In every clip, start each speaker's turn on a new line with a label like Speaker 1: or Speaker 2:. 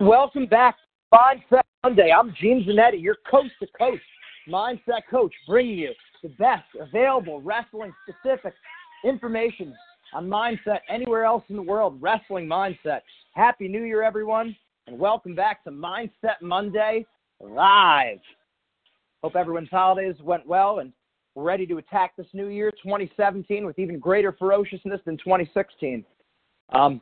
Speaker 1: Welcome back to Mindset Monday. I'm Gene Zannetti, your coast to coast mindset coach, bringing you the best available wrestling specific information on mindset anywhere else in the world, wrestling mindset. Happy New Year, everyone, and welcome back to Mindset Monday live. Hope everyone's holidays went well and we're ready to attack this new year, 2017, with even greater ferociousness than 2016. Um,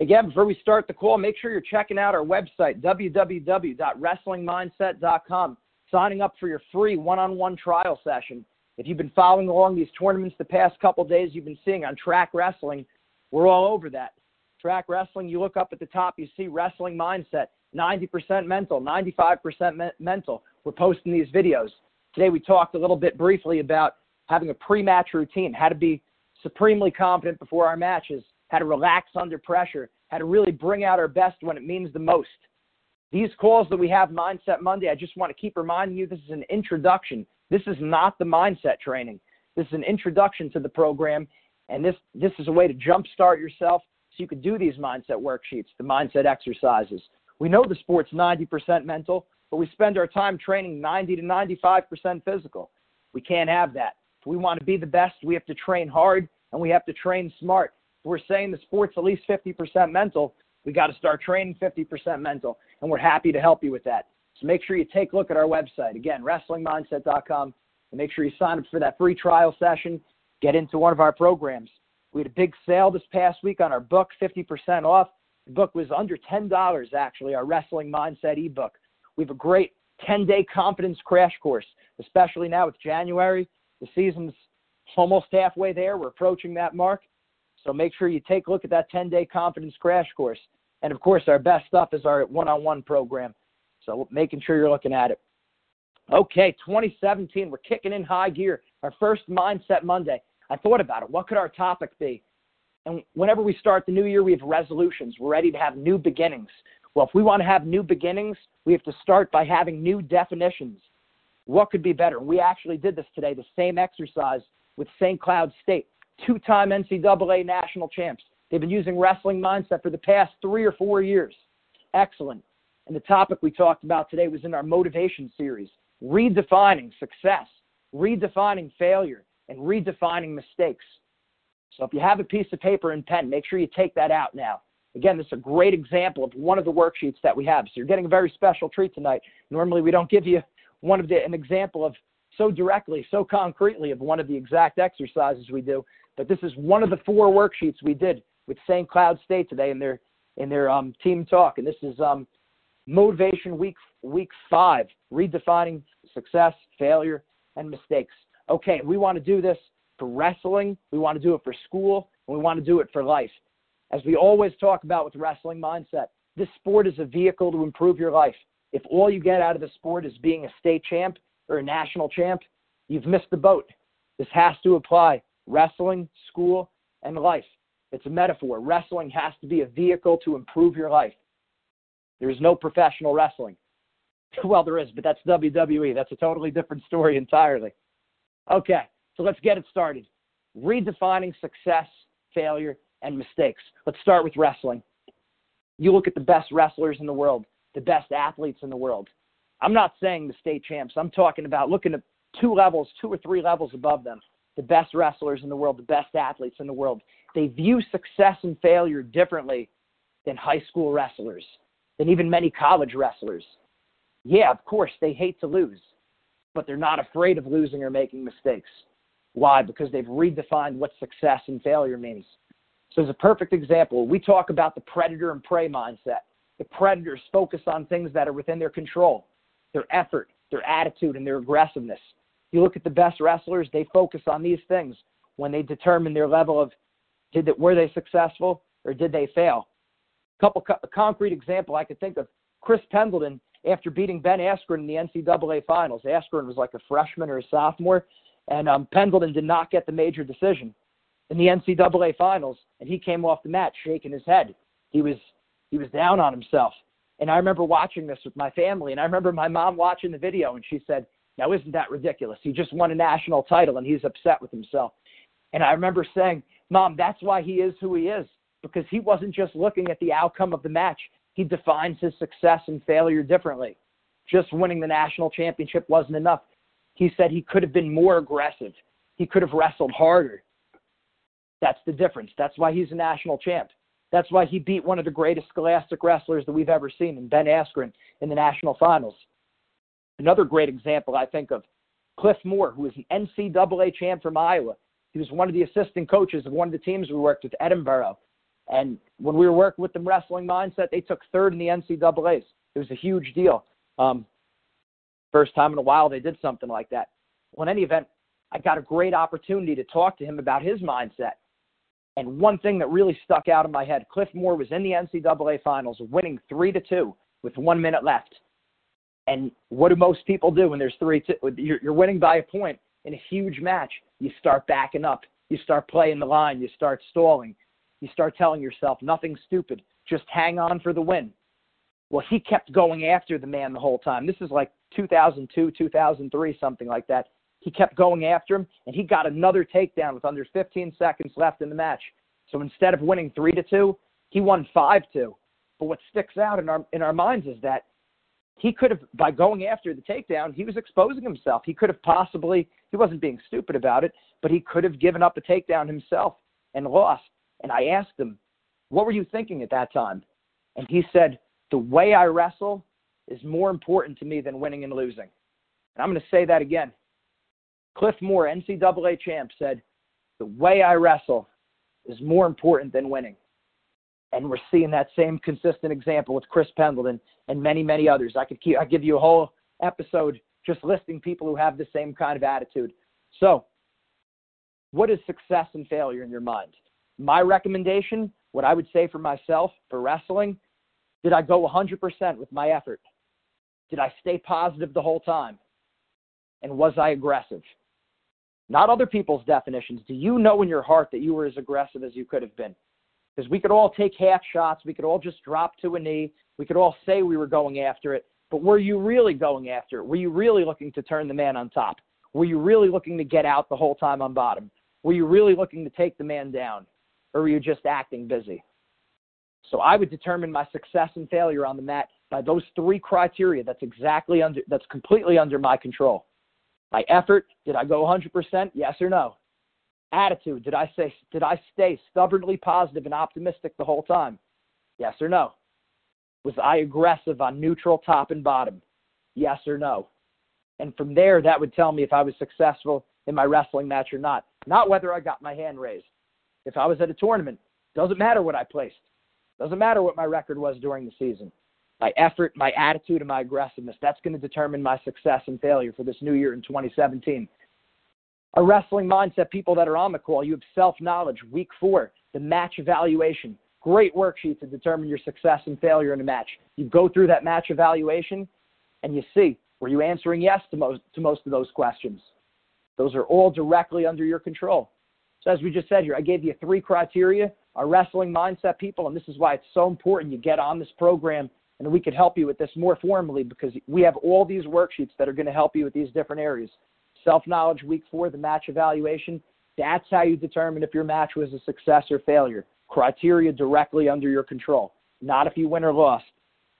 Speaker 1: Again, before we start the call, make sure you're checking out our website, www.wrestlingmindset.com, signing up for your free one on one trial session. If you've been following along these tournaments the past couple days, you've been seeing on Track Wrestling, we're all over that. Track Wrestling, you look up at the top, you see Wrestling Mindset, 90% mental, 95% me- mental. We're posting these videos. Today, we talked a little bit briefly about having a pre match routine, how to be supremely confident before our matches how to relax under pressure, how to really bring out our best when it means the most. These calls that we have Mindset Monday, I just want to keep reminding you this is an introduction. This is not the mindset training. This is an introduction to the program, and this, this is a way to jumpstart yourself so you can do these mindset worksheets, the mindset exercises. We know the sport's 90% mental, but we spend our time training 90 to 95% physical. We can't have that. If we want to be the best, we have to train hard and we have to train smart we're saying the sport's at least 50% mental, we got to start training 50% mental, and we're happy to help you with that. So make sure you take a look at our website. Again, wrestlingmindset.com, and make sure you sign up for that free trial session. Get into one of our programs. We had a big sale this past week on our book, 50% off. The book was under $10, actually, our Wrestling Mindset ebook. We have a great 10 day confidence crash course, especially now with January. The season's almost halfway there. We're approaching that mark. So make sure you take a look at that 10 day confidence crash course. And of course, our best stuff is our one on one program. So making sure you're looking at it. Okay, 2017, we're kicking in high gear. Our first Mindset Monday. I thought about it. What could our topic be? And whenever we start the new year, we have resolutions. We're ready to have new beginnings. Well, if we want to have new beginnings, we have to start by having new definitions. What could be better? We actually did this today, the same exercise with St. Cloud State two time NCAA national champs. They've been using wrestling mindset for the past three or four years. Excellent. And the topic we talked about today was in our motivation series redefining success, redefining failure, and redefining mistakes. So if you have a piece of paper and pen, make sure you take that out now. Again, this is a great example of one of the worksheets that we have. So you're getting a very special treat tonight. Normally, we don't give you one of the an example of so directly, so concretely of one of the exact exercises we do. But this is one of the four worksheets we did with St. Cloud State today in their in their um, team talk, and this is um, motivation week week five, redefining success, failure, and mistakes. Okay, we want to do this for wrestling, we want to do it for school, and we want to do it for life. As we always talk about with wrestling mindset, this sport is a vehicle to improve your life. If all you get out of the sport is being a state champ or a national champ, you've missed the boat. This has to apply wrestling, school, and life. It's a metaphor. Wrestling has to be a vehicle to improve your life. There's no professional wrestling. Well, there is, but that's WWE. That's a totally different story entirely. Okay, so let's get it started. Redefining success, failure, and mistakes. Let's start with wrestling. You look at the best wrestlers in the world, the best athletes in the world. I'm not saying the state champs. I'm talking about looking at two levels, two or three levels above them. The best wrestlers in the world, the best athletes in the world. They view success and failure differently than high school wrestlers, than even many college wrestlers. Yeah, of course, they hate to lose, but they're not afraid of losing or making mistakes. Why? Because they've redefined what success and failure means. So, as a perfect example, we talk about the predator and prey mindset. The predators focus on things that are within their control their effort, their attitude, and their aggressiveness. You look at the best wrestlers, they focus on these things when they determine their level of did they, were they successful or did they fail? A couple a concrete example I could think of: Chris Pendleton after beating Ben Askren in the NCAA finals. Askren was like a freshman or a sophomore, and um, Pendleton did not get the major decision in the NCAA finals, and he came off the mat shaking his head. He was he was down on himself. And I remember watching this with my family, and I remember my mom watching the video, and she said, "Now isn't that ridiculous? He just won a national title, and he's upset with himself." And I remember saying, "Mom, that's why he is who he is, because he wasn't just looking at the outcome of the match. He defines his success and failure differently. Just winning the national championship wasn't enough. He said he could have been more aggressive. He could have wrestled harder. That's the difference. That's why he's a national champ. That's why he beat one of the greatest scholastic wrestlers that we've ever seen in Ben Askren in the national finals. Another great example I think of Cliff Moore, who was an NCAA champ from Iowa. He was one of the assistant coaches of one of the teams we worked with, Edinboro. And when we were working with them wrestling mindset, they took third in the NCAAs. It was a huge deal. Um, first time in a while they did something like that. Well, in any event, I got a great opportunity to talk to him about his mindset. And one thing that really stuck out in my head, Cliff Moore was in the NCAA finals, winning three to two with one minute left. And what do most people do when there's three? Two, you're, you're winning by a point in a huge match. You start backing up. You start playing the line. You start stalling. You start telling yourself nothing stupid. Just hang on for the win. Well, he kept going after the man the whole time. This is like 2002, 2003, something like that. He kept going after him, and he got another takedown with under 15 seconds left in the match. So instead of winning three to two, he won five two. But what sticks out in our in our minds is that he could have, by going after the takedown, he was exposing himself. He could have possibly, he wasn't being stupid about it, but he could have given up a takedown himself and lost. And I asked him, What were you thinking at that time? And he said, The way I wrestle is more important to me than winning and losing. And I'm going to say that again. Cliff Moore, NCAA champ, said, The way I wrestle is more important than winning. And we're seeing that same consistent example with Chris Pendleton and many, many others. I could keep, I give you a whole episode just listing people who have the same kind of attitude. So, what is success and failure in your mind? My recommendation, what I would say for myself for wrestling, did I go 100% with my effort? Did I stay positive the whole time? And was I aggressive? not other people's definitions. Do you know in your heart that you were as aggressive as you could have been? Because we could all take half shots, we could all just drop to a knee, we could all say we were going after it, but were you really going after it? Were you really looking to turn the man on top? Were you really looking to get out the whole time on bottom? Were you really looking to take the man down? Or were you just acting busy? So I would determine my success and failure on the mat by those three criteria. That's exactly under that's completely under my control. My effort, did I go 100%? Yes or no? Attitude, did I say did I stay stubbornly positive and optimistic the whole time? Yes or no? Was I aggressive on neutral top and bottom? Yes or no? And from there, that would tell me if I was successful in my wrestling match or not. Not whether I got my hand raised. If I was at a tournament, doesn't matter what I placed. Doesn't matter what my record was during the season. my effort, my attitude, and my aggressiveness. That's going to determine my success and failure for this new year in 2017. A wrestling mindset, people that are on the call, you have self knowledge. Week four, the match evaluation. Great worksheet to determine your success and failure in a match. You go through that match evaluation and you see were you answering yes to most, to most of those questions? Those are all directly under your control. So, as we just said here, I gave you three criteria our wrestling mindset people, and this is why it's so important you get on this program and we could help you with this more formally because we have all these worksheets that are going to help you with these different areas. Self knowledge, week four, the match evaluation. That's how you determine if your match was a success or failure. Criteria directly under your control, not if you win or lost.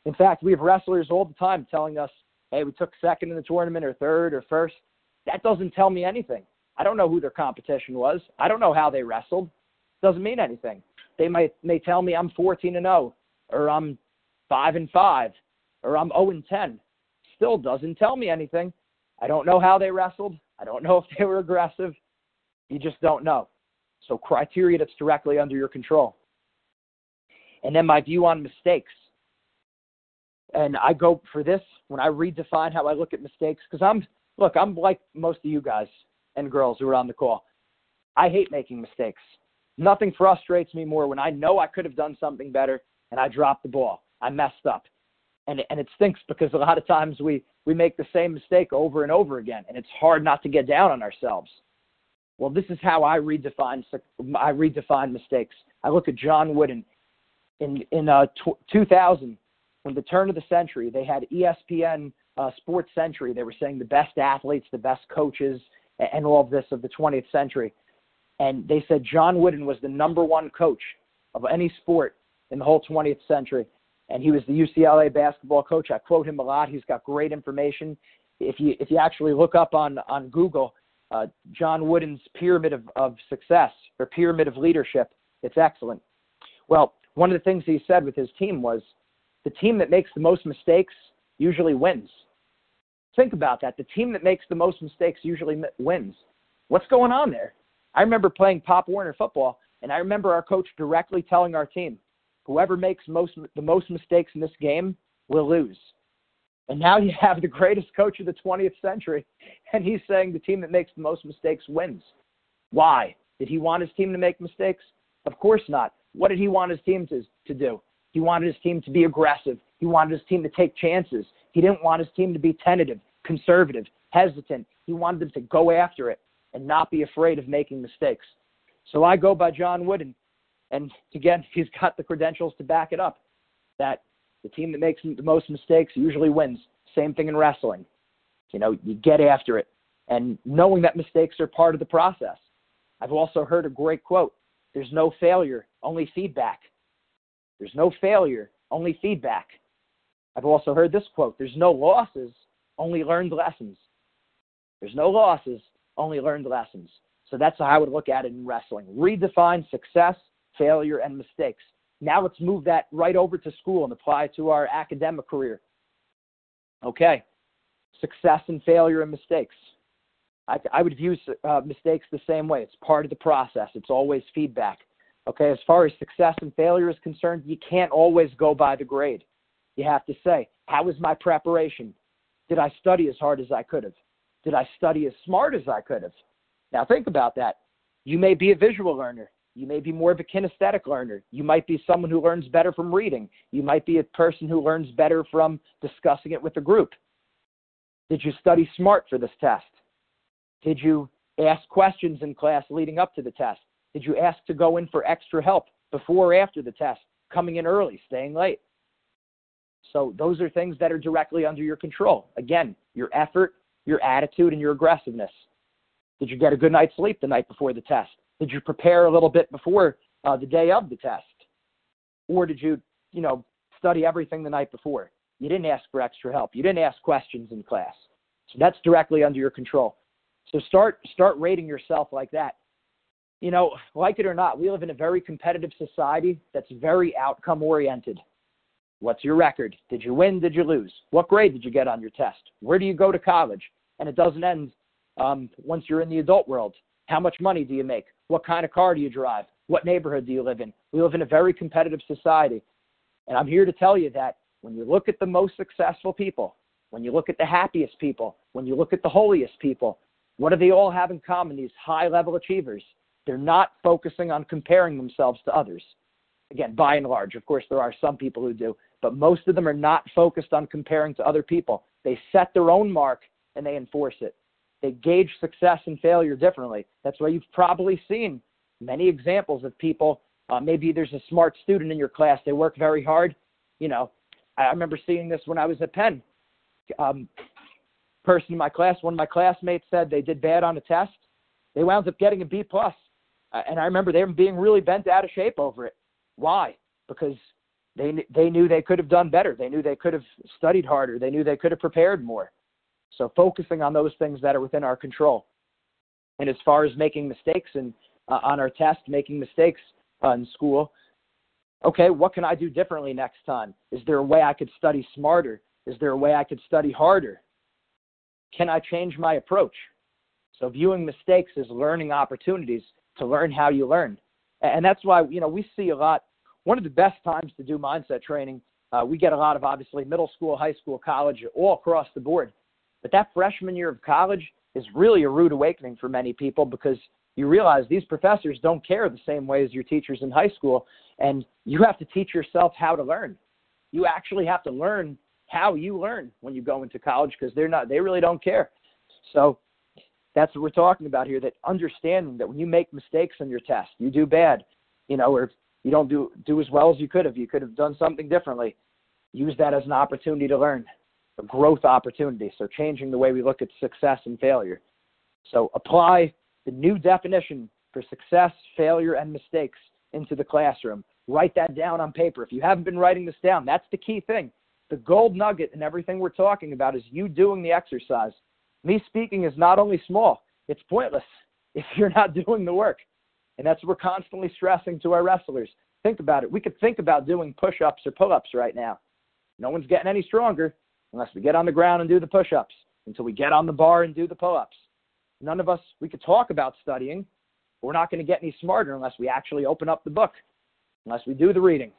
Speaker 1: In fact, we have wrestlers all the time telling us, hey, we took second in the tournament or third or first. That doesn't tell me anything. I don't know who their competition was. I don't know how they wrestled. Doesn't mean anything. They might may tell me I'm 14 and 0 or I'm 5 and 5 or I'm 0 and 10. Still doesn't tell me anything. I don't know how they wrestled. I don't know if they were aggressive. You just don't know. So criteria that's directly under your control. And then my view on mistakes. And I go for this when I redefine how I look at mistakes because I'm look, I'm like most of you guys and girls who are on the call. I hate making mistakes. Nothing frustrates me more when I know I could have done something better and I drop the ball. I messed up. And and it stinks because a lot of times we we make the same mistake over and over again and it's hard not to get down on ourselves. Well, this is how I redefine I redefine mistakes. I look at John Wooden in in uh, t- 2000 when the turn of the century they had ESPN uh, Sports Century. They were saying the best athletes, the best coaches, and all of this of the 20th century. And they said John Wooden was the number one coach of any sport in the whole 20th century. And he was the UCLA basketball coach. I quote him a lot. He's got great information. If you if you actually look up on on Google, uh, John Wooden's pyramid of, of success or pyramid of leadership, it's excellent. Well, one of the things he said with his team was the team that makes the most mistakes usually wins. Think about that. The team that makes the most mistakes usually wins. What's going on there? I remember playing Pop Warner football, and I remember our coach directly telling our team, whoever makes most the most mistakes in this game will lose. And now you have the greatest coach of the 20th century, and he's saying the team that makes the most mistakes wins. Why? Did he want his team to make mistakes? Of course not. What did he want his team to, to do? He wanted his team to be aggressive. He wanted his team to take chances. He didn't want his team to be tentative, conservative, hesitant. He wanted them to go after it and not be afraid of making mistakes. So I go by John Wooden. And again, he's got the credentials to back it up that the team that makes the most mistakes usually wins. Same thing in wrestling. You know, you get after it. And knowing that mistakes are part of the process. I've also heard a great quote there's no failure, only feedback. There's no failure, only feedback. I've also heard this quote there's no losses, only learned lessons. There's no losses, only learned lessons. So that's how I would look at it in wrestling. Redefine success, failure, and mistakes. Now let's move that right over to school and apply to our academic career. Okay, success and failure and mistakes. I, I would view uh, mistakes the same way. It's part of the process. It's always feedback. Okay, as far as success and failure is concerned, you can't always go by the grade. You have to say, how was my preparation? Did I study as hard as I could have? Did I study as smart as I could have? Now think about that. You may be a visual learner. You may be more of a kinesthetic learner. You might be someone who learns better from reading. You might be a person who learns better from discussing it with a group. Did you study smart for this test? Did you ask questions in class leading up to the test? Did you ask to go in for extra help before or after the test? Coming in early, staying late. So those are things that are directly under your control. Again, your effort, your attitude, and your aggressiveness. Did you get a good night's sleep the night before the test? Did you prepare a little bit before uh, the day of the test? Or did you, you know, study everything the night before? You didn't ask for extra help. You didn't ask questions in class. So that's directly under your control. So start start rating yourself like that. You know, like it or not, we live in a very competitive society that's very outcome oriented. What's your record? Did you win? Did you lose? What grade did you get on your test? Where do you go to college? And it doesn't end um, once you're in the adult world. How much money do you make? What kind of car do you drive? What neighborhood do you live in? We live in a very competitive society. And I'm here to tell you that when you look at the most successful people, when you look at the happiest people, when you look at the holiest people, what do they all have in common, these high level achievers? They're not focusing on comparing themselves to others. Again, by and large, of course, there are some people who do, but most of them are not focused on comparing to other people. They set their own mark and they enforce it. They gauge success and failure differently. That's why you've probably seen many examples of people. Uh, maybe there's a smart student in your class. They work very hard. You know, I remember seeing this when I was at Penn. Um, person in my class, one of my classmates said they did bad on a test. They wound up getting a B plus, uh, and I remember them being really bent out of shape over it. Why? Because they they knew they could have done better. They knew they could have studied harder. They knew they could have prepared more. So focusing on those things that are within our control. And as far as making mistakes and uh, on our test, making mistakes uh, in school, okay, what can I do differently next time? Is there a way I could study smarter? Is there a way I could study harder? Can I change my approach? So viewing mistakes as learning opportunities to learn how you learn. And that's why, you know, we see a lot. One of the best times to do mindset training, uh, we get a lot of obviously middle school, high school, college, all across the board. But that freshman year of college is really a rude awakening for many people because you realize these professors don't care the same way as your teachers in high school. And you have to teach yourself how to learn. You actually have to learn how you learn when you go into college because they're not, they really don't care. So that's what we're talking about here that understanding that when you make mistakes on your test, you do bad, you know, or you don't do, do as well as you could have, you could have done something differently. Use that as an opportunity to learn growth opportunity. So changing the way we look at success and failure. So apply the new definition for success, failure, and mistakes into the classroom. Write that down on paper. If you haven't been writing this down, that's the key thing. The gold nugget in everything we're talking about is you doing the exercise. Me speaking is not only small, it's pointless if you're not doing the work. And that's what we're constantly stressing to our wrestlers. Think about it. We could think about doing push ups or pull ups right now. No one's getting any stronger unless we get on the ground and do the push ups, until we get on the bar and do the pull ups. None of us, we could talk about studying, but we're not going to get any smarter unless we actually open up the book, unless we do the reading,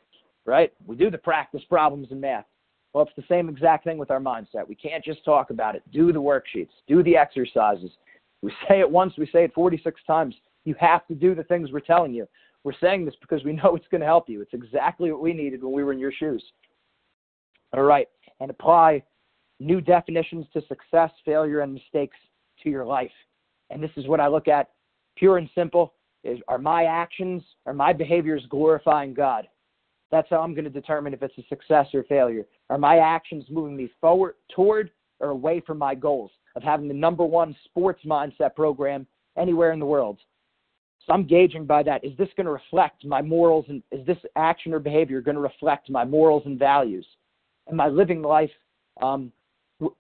Speaker 1: right? We do the practice problems in math. Well, it's the same exact thing with our mindset. We can't just talk about it. Do the worksheets, do the exercises. We say it once, we say it 46 times. You have to do the things we're telling you. We're saying this because we know it's going to help you. It's exactly what we needed when we were in your shoes. All right and apply new definitions to success, failure, and mistakes to your life. And this is what I look at pure and simple is are my actions, are my behaviors glorifying God? That's how I'm going to determine if it's a success or failure. Are my actions moving me forward toward or away from my goals of having the number one sports mindset program anywhere in the world? So I'm gauging by that. Is this going to reflect my morals and is this action or behavior going to reflect my morals and values? Am I living life um,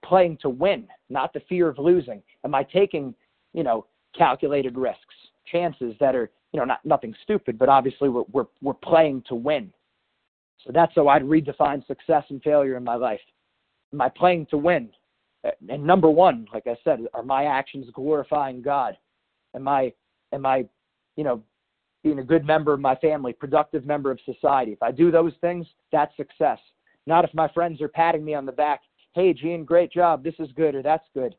Speaker 1: playing to win, not the fear of losing? Am I taking, you know, calculated risks, chances that are, you know, not nothing stupid, but obviously we're we're, we're playing to win. So that's how I'd redefine success and failure in my life. Am I playing to win? And number one, like I said, are my actions glorifying God? Am I am I, you know, being a good member of my family, productive member of society? If I do those things, that's success. Not if my friends are patting me on the back. Hey, Gene, great job. This is good or that's good.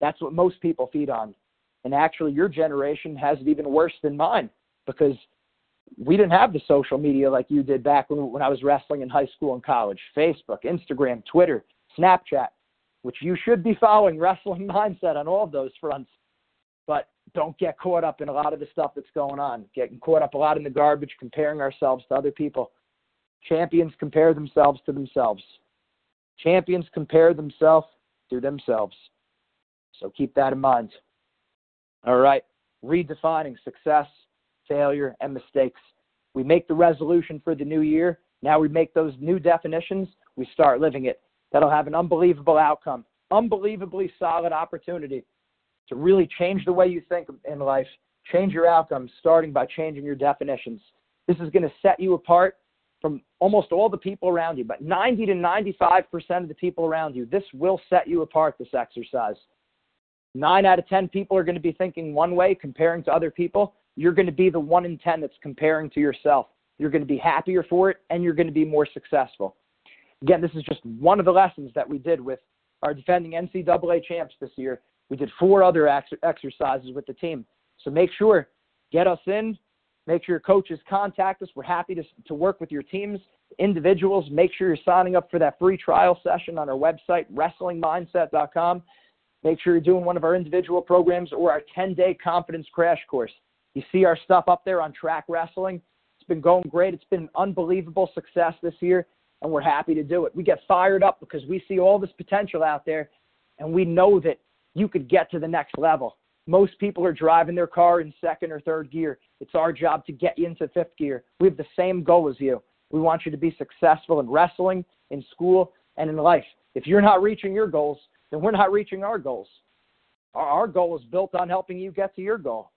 Speaker 1: That's what most people feed on. And actually, your generation has it even worse than mine because we didn't have the social media like you did back when, when I was wrestling in high school and college Facebook, Instagram, Twitter, Snapchat, which you should be following Wrestling Mindset on all of those fronts. But don't get caught up in a lot of the stuff that's going on, getting caught up a lot in the garbage, comparing ourselves to other people. Champions compare themselves to themselves. Champions compare themselves to themselves. So keep that in mind. All right. Redefining success, failure, and mistakes. We make the resolution for the new year. Now we make those new definitions. We start living it. That'll have an unbelievable outcome, unbelievably solid opportunity to really change the way you think in life, change your outcomes, starting by changing your definitions. This is going to set you apart from almost all the people around you, but 90 to 95% of the people around you, this will set you apart, this exercise. Nine out of 10 people are going to be thinking one way, comparing to other people. You're going to be the one in 10 that's comparing to yourself. You're going to be happier for it, and you're going to be more successful. Again, this is just one of the lessons that we did with our defending NCAA champs this year. We did four other ex- exercises with the team. So make sure, get us in. Make sure your coaches contact us. We're happy to, to work with your teams, individuals. Make sure you're signing up for that free trial session on our website, wrestlingmindset.com. Make sure you're doing one of our individual programs or our 10 day confidence crash course. You see our stuff up there on track wrestling. It's been going great. It's been unbelievable success this year, and we're happy to do it. We get fired up because we see all this potential out there, and we know that you could get to the next level. Most people are driving their car in second or third gear. It's our job to get you into fifth gear. We have the same goal as you. We want you to be successful in wrestling, in school, and in life. If you're not reaching your goals, then we're not reaching our goals. Our, goal is built on helping you get to your goal.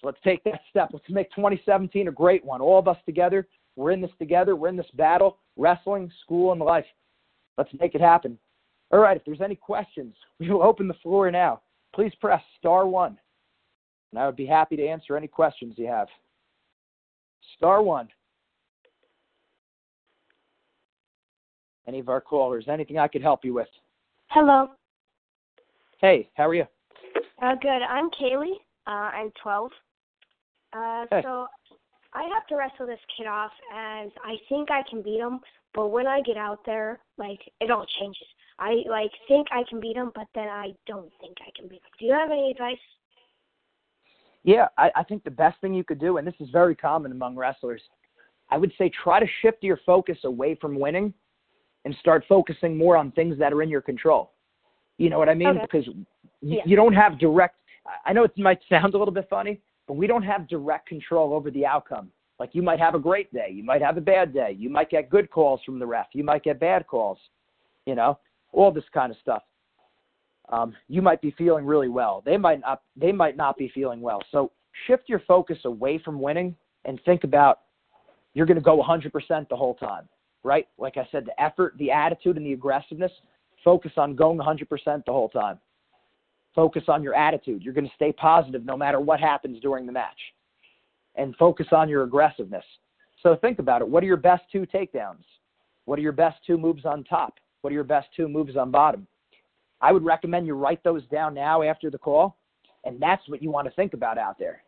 Speaker 1: So let's take that step. Let's make 2017 a great one. All of us together. We're in this together. We're in this battle, wrestling, school, and life. Let's make it happen. All right, if there's any questions, we will open the floor now. Please press star one, and I would be happy to answer any questions you have. Star one. Any of our callers, anything I could help you with?
Speaker 2: Hello.
Speaker 1: Hey, how are you?
Speaker 2: Uh, good. I'm Kaylee. Uh, I'm 12. Uh,
Speaker 1: Hey.
Speaker 2: So I have to wrestle this kid off, and I think I can beat him. But when I get out there, like it all changes. I like think I can beat him, but then I don't think I can beat him. Do you have any advice?
Speaker 1: Yeah, I, I think the best thing you could do, and this is very common among wrestlers, I would say try to shift your focus away from winning and start focusing more on things that are in your control. You know what I mean?
Speaker 2: Okay.
Speaker 1: Because y
Speaker 2: Yeah.
Speaker 1: you don't have direct. I know it might sound a little bit funny, but we don't have direct control over the outcome. Like you might have a great day, you might have a bad day, you might get good calls from the ref, you might get bad calls. You know, all this kind of stuff. Um, you might be feeling really well. They might not. They might not be feeling well. So shift your focus away from winning and think about you're going to go 100% the whole time, right? Like I said, the effort, the attitude, and the aggressiveness. Focus on going 100% the whole time. Focus on your attitude. You're going to stay positive no matter what happens during the match, and focus on your aggressiveness. So think about it. What are your best two takedowns? What are your best two moves on top? What are your best two moves on bottom? I would recommend you write those down now after the call, and that's what you want to think about out there,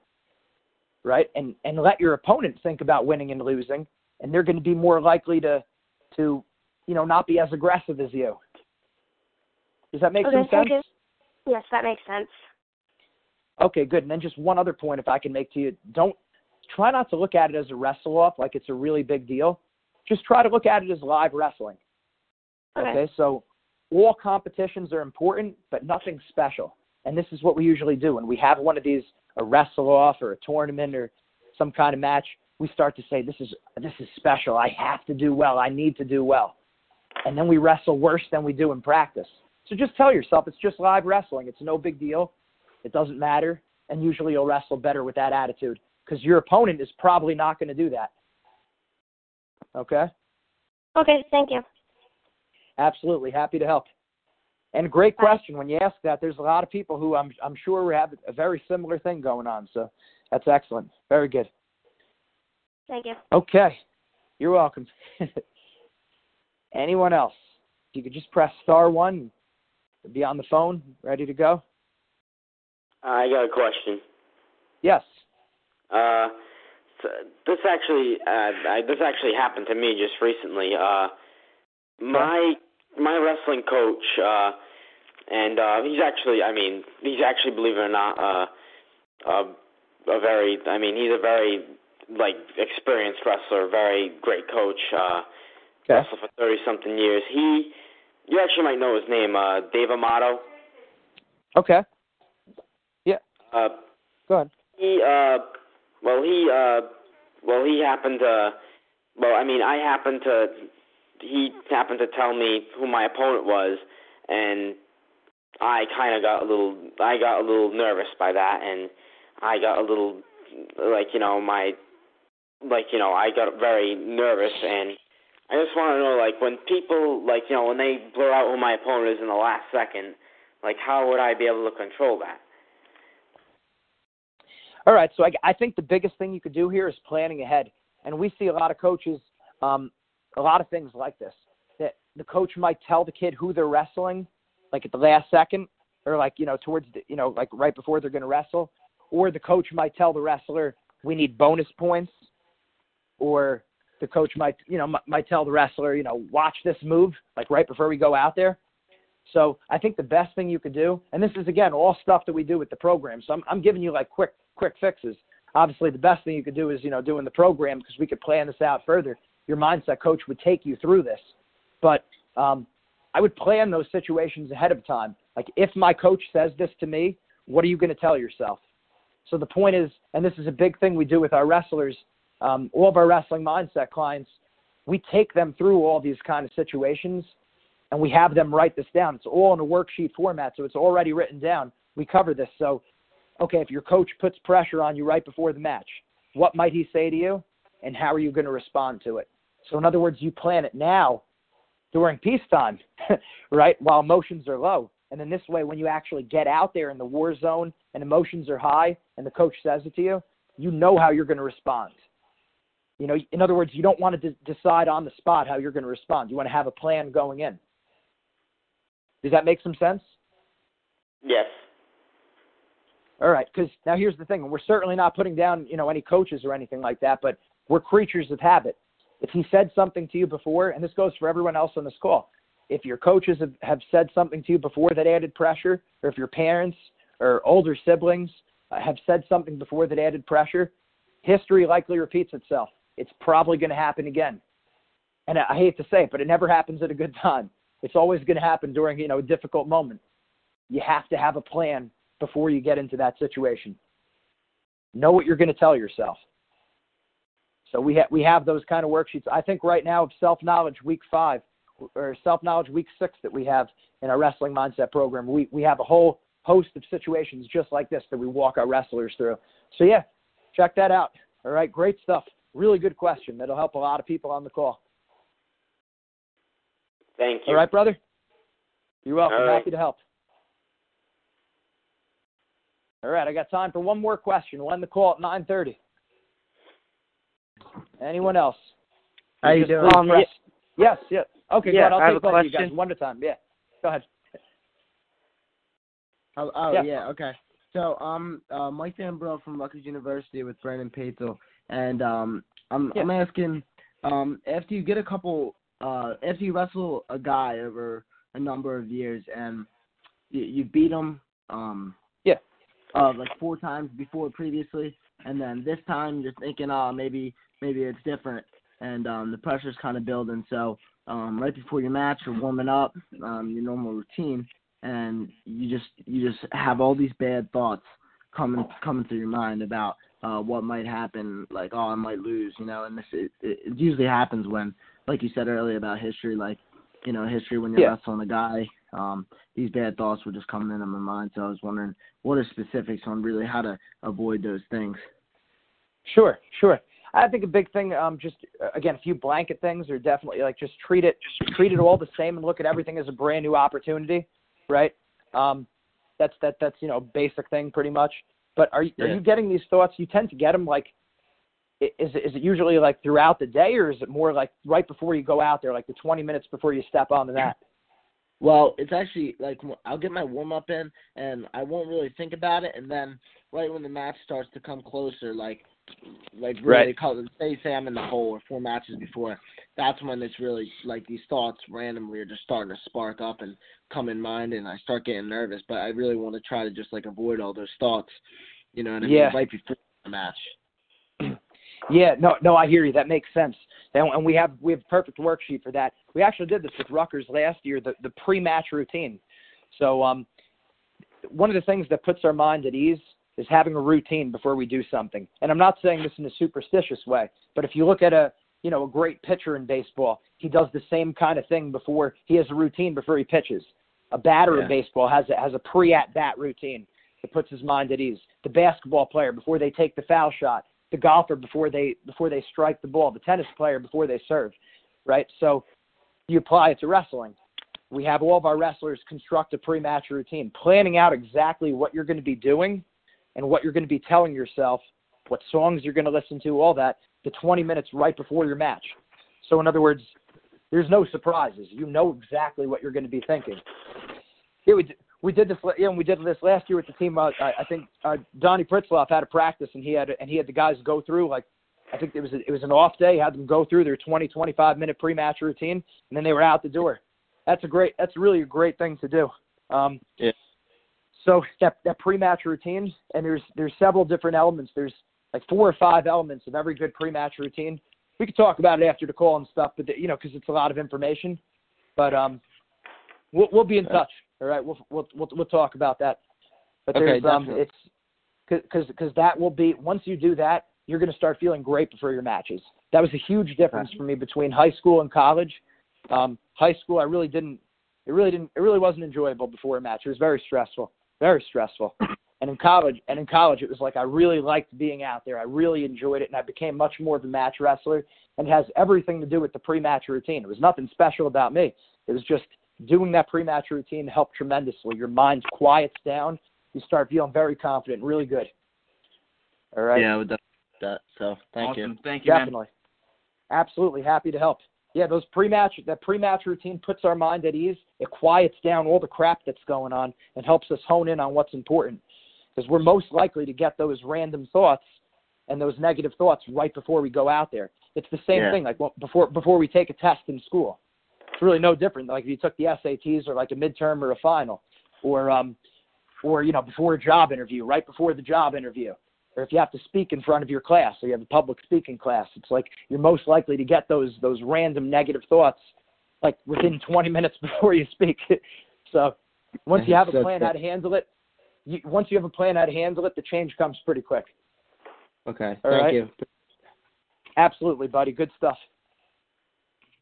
Speaker 1: right? And and let your opponent think about winning and losing, and they're going to be more likely to to you know not be as aggressive as you. Does that make
Speaker 2: Okay,
Speaker 1: some sense?
Speaker 2: Yes, that makes sense.
Speaker 1: Okay, good. And then just one other point, if I can make to you, don't try not to look at it as a wrestle off, like it's a really big deal. Just try to look at it as live wrestling.
Speaker 2: Okay.
Speaker 1: Okay, so all competitions are important, but nothing special. And this is what we usually do when we have one of these a wrestle off or a tournament or some kind of match. We start to say this is this is special. I have to do well. I need to do well. And then we wrestle worse than we do in practice. So just tell yourself it's just live wrestling. It's no big deal. It doesn't matter. And usually you'll wrestle better with that attitude because your opponent is probably not going to do that. Okay?
Speaker 2: Okay, thank you.
Speaker 1: Absolutely. Happy to help. And great question when you ask that. There's a lot of people who I'm I'm sure have a very similar thing going on. So that's excellent. Very good.
Speaker 2: Thank you.
Speaker 1: Okay. You're welcome. Anyone else? You could just press star one, be on the phone, ready to go.
Speaker 3: I got a question.
Speaker 1: Yes.
Speaker 3: Uh, so this actually, uh, I, this actually happened to me just recently. Uh, my my wrestling coach, uh, and uh, he's actually, I mean, he's actually, believe it or not, uh, uh, a very, I mean, he's a very like experienced wrestler, very great coach. Uh,
Speaker 1: Okay.
Speaker 3: wrestled for thirty something years. He, you actually might know his name, uh, Dave Amato.
Speaker 1: Okay. Yeah.
Speaker 3: Uh,
Speaker 1: Go ahead.
Speaker 3: He uh well he uh well he happened to well I mean I happened to he happened to tell me who my opponent was and I kind of got a little I got a little nervous by that and I got a little like you know my like you know I got very nervous and I just want to know like when people like you know when they blur out who my opponent is in the last second like how would I be able to control that
Speaker 1: All right. So I, I think the biggest thing you could do here is planning ahead. And we see a lot of coaches, um, a lot of things like this. That the coach might tell the kid who they're wrestling, like at the last second, or like you know towards the, you know like right before they're going to wrestle, or the coach might tell the wrestler we need bonus points, or the coach might you know might tell the wrestler you know watch this move like right before we go out there. So I think the best thing you could do, and this is again all stuff that we do with the program. So I'm, I'm giving you like quick quick fixes. Obviously, the best thing you could do is you know doing the program because we could plan this out further. Your mindset coach would take you through this, but um, I would plan those situations ahead of time. Like if my coach says this to me, what are you going to tell yourself? So the point is, and this is a big thing we do with our wrestlers, um, all of our wrestling mindset clients, we take them through all these kind of situations and we have them write this down. It's all in a worksheet format, so it's already written down. We cover this. So, okay, if your coach puts pressure on you right before the match, what might he say to you, and how are you going to respond to it? So, in other words, you plan it now during peacetime, right, while emotions are low. And then this way, when you actually get out there in the war zone and emotions are high, and the coach says it to you, you know how you're going to respond. You know, in other words, you don't want to de- decide on the spot how you're going to respond. You want to have a plan going in. Does that make some sense?
Speaker 3: Yes.
Speaker 1: All right, because now here's the thing, and we're certainly not putting down, you know, any coaches or anything like that, but we're creatures of habit. If he said something to you before, and this goes for everyone else on this call, if your coaches have, have said something to you before that added pressure, or if your parents or older siblings uh, have said something before that added pressure, history likely repeats itself. It's probably going to happen again. And I hate to say it, but it never happens at a good time. It's always going to happen during, you know, a difficult moment. You have to have a plan before you get into that situation. Know what you're going to tell yourself. So we have we have those kind of worksheets. I think right now of self knowledge week five or self knowledge week six that we have in our wrestling mindset program. We we have a whole host of situations just like this that we walk our wrestlers through. So yeah, check that out. All right, great stuff. Really good question. That'll help a lot of people on the call.
Speaker 3: Thank you.
Speaker 1: All right, brother. You're welcome.
Speaker 3: Right.
Speaker 1: Happy to help. All right, I got time for one more question. We'll end the call at 9:30. Anyone else?
Speaker 4: How you
Speaker 1: Just
Speaker 4: doing?
Speaker 1: please
Speaker 4: Um,
Speaker 1: press- Yes, yes. Okay,
Speaker 4: Yeah,
Speaker 1: good. I'll
Speaker 4: I
Speaker 1: take
Speaker 4: a
Speaker 1: both of you guys
Speaker 4: question.
Speaker 1: one at a time. Yeah. Go ahead.
Speaker 4: Oh, oh
Speaker 1: Yeah.
Speaker 4: yeah. okay. So um, uh, Mike D'Ambrosio from Rutgers University with Brandon Patel, and um, I'm
Speaker 1: Yeah.
Speaker 4: I'm asking um, after you get a couple uh, after you wrestle a guy over a number of years and you, you beat him um,
Speaker 1: Yeah.
Speaker 4: uh, like four times before previously, and then this time you're thinking, oh, maybe maybe it's different, and um, the pressure's kind of building. So um, right before your match, you're warming up, um, your normal routine, and you just you just have all these bad thoughts coming coming through your mind about uh, what might happen, like oh I might lose, you know, and this it, it, usually happens when, like you said earlier about history, like you know history when you're
Speaker 1: Yeah.
Speaker 4: wrestling a guy, um, these bad thoughts were just coming into my mind. So I was wondering what are specifics on really how to avoid those things.
Speaker 1: Sure, sure. I think a big thing, um, just uh, again, a few blanket things are definitely like just treat it, just treat it all the same and look at everything as a brand new opportunity, right? Um, that's that that's you know basic thing pretty much. But are you are
Speaker 4: Yeah.
Speaker 1: you getting these thoughts? You tend to get them like, is is it usually like throughout the day or is it more like right before you go out there, like the 20 minutes before you step on the mat?
Speaker 4: Well, it's actually like I'll get my warm up in, and I won't really think about it, and then right when the match starts to come closer, like like really,
Speaker 1: Right.
Speaker 4: call say say I'm in the hole or four matches before, that's when it's really like these thoughts randomly are just starting to spark up and come in mind, and I start getting nervous. But I really want to try to just like avoid all those thoughts, you know, what I mean,
Speaker 1: Yeah.
Speaker 4: right before the match.
Speaker 1: Yeah, no, no, I hear you. That makes sense. And, and we have we have perfect worksheet for that. We actually did this with Rutgers last year, the the pre-match routine. So um, one of the things that puts our mind at ease is having a routine before we do something. And I'm not saying this in a superstitious way, but if you look at a you know a great pitcher in baseball, he does the same kind of thing before he has a routine before he pitches. A batter
Speaker 4: Yeah.
Speaker 1: in baseball has a, has a pre-at bat routine that puts his mind at ease. The basketball player before they take the foul shot the golfer before they before they strike the ball, the tennis player before they serve, right? So you apply it to wrestling. We have all of our wrestlers construct a pre-match routine, planning out exactly what you're going to be doing and what you're going to be telling yourself, what songs you're going to listen to, all that, the 20 minutes right before your match. So in other words, there's no surprises. You know exactly what you're going to be thinking. It would we did this, know, we did this last year with the team. Uh, I, I think uh, Donnie Pritzlaff had a practice, and he had and he had the guys go through like I think it was a, it was an off day. Had them go through their 20 25 minute pre match routine, and then they were out the door. That's a great. That's really a great thing to do. Um,
Speaker 4: yeah.
Speaker 1: So that that pre match routine, and there's there's several different elements. There's like four or five elements of every good pre match routine. We could talk about it after the call and stuff, but the, you know, because it's a lot of information. But um, we'll we'll be in touch. All right, we'll we'll we'll, we'll talk about that. But
Speaker 4: okay,
Speaker 1: there's um, it's because because that will be once you do that, you're going to start feeling great before your matches. That was a huge difference for me between high school and college. Um, high school, I really didn't. It really didn't. It really wasn't enjoyable before a match. It was very stressful, very stressful. And in college, and in college, it was like I really liked being out there. I really enjoyed it, and I became much more of a match wrestler. And it has everything to do with the pre-match routine. It was nothing special about me. It was just doing that pre-match routine helped tremendously. Your mind quiets down. You start feeling very confident, and really good. All right.
Speaker 4: Yeah, with that. So thank
Speaker 5: awesome.
Speaker 4: you.
Speaker 5: Thank you,
Speaker 1: Definitely.
Speaker 5: man.
Speaker 1: Absolutely happy to help. Yeah, those pre-match that pre-match routine puts our mind at ease. It quiets down all the crap that's going on and helps us hone in on what's important. Because we're most likely to get those random thoughts and those negative thoughts right before we go out there. It's the same
Speaker 4: Yeah.
Speaker 1: thing like well, before before we take a test in school. It's really no different. Like if you took the SATs or like a midterm or a final, or um, or you know before a job interview, right before the job interview, or if you have to speak in front of your class, or you have a public speaking class. It's like you're most likely to get those those random negative thoughts like within 20 minutes before you speak. so once you have a plan how to handle it, you, once you have a plan how to handle it, the change comes pretty quick.
Speaker 4: Okay,
Speaker 1: All
Speaker 4: thank
Speaker 1: right.
Speaker 4: you.
Speaker 1: Absolutely, buddy. Good stuff.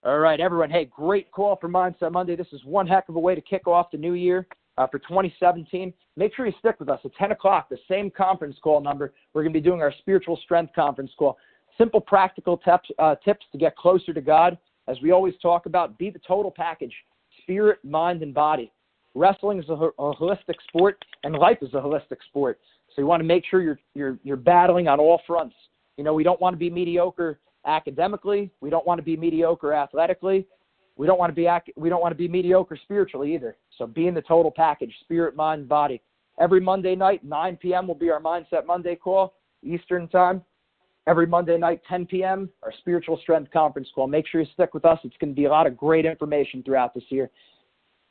Speaker 1: All right, everyone. Hey, great call for Mindset Monday. This is one heck of a way to kick off the new year uh, for 2017. Make sure you stick with us at 10 o'clock, the same conference call number. We're going to be doing our spiritual strength conference call. Simple, practical tips, uh, tips to get closer to God. As we always talk about, be the total package spirit, mind, and body. Wrestling is a, a holistic sport, and life is a holistic sport. So you want to make sure you're, you're, you're battling on all fronts. You know, we don't want to be mediocre academically. We don't want to be mediocre athletically. We don't want to be we don't want to be mediocre spiritually either. So being the total package, spirit, mind, body. Every Monday night, 9 p.m. will be our Mindset Monday call, Eastern time. Every Monday night, 10 p.m., our Spiritual Strength Conference call. Make sure you stick with us. It's going to be a lot of great information throughout this year.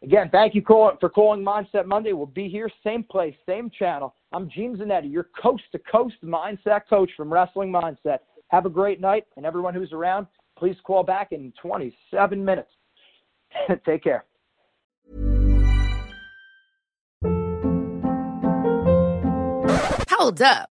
Speaker 1: Again, thank you for calling Mindset Monday. We'll be here, same place, same channel. I'm Gene Zannetti, your coast to coast mindset coach from Wrestling Mindset. Have a great night, and everyone who's around, please call back in 27 minutes. Take care.
Speaker 6: Hold up.